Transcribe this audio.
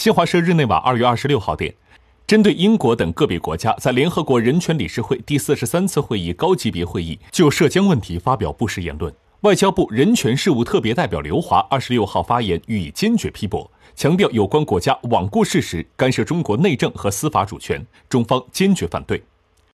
新华社日内瓦二月二十六号电针对英国等个别国家在联合国人权理事会第四十三次会议高级别会议就涉疆问题发表不实言论。外交部人权事务特别代表刘华二十六号发言予以坚决批驳强调有关国家罔顾事实干涉中国内政和司法主权中方坚决反对。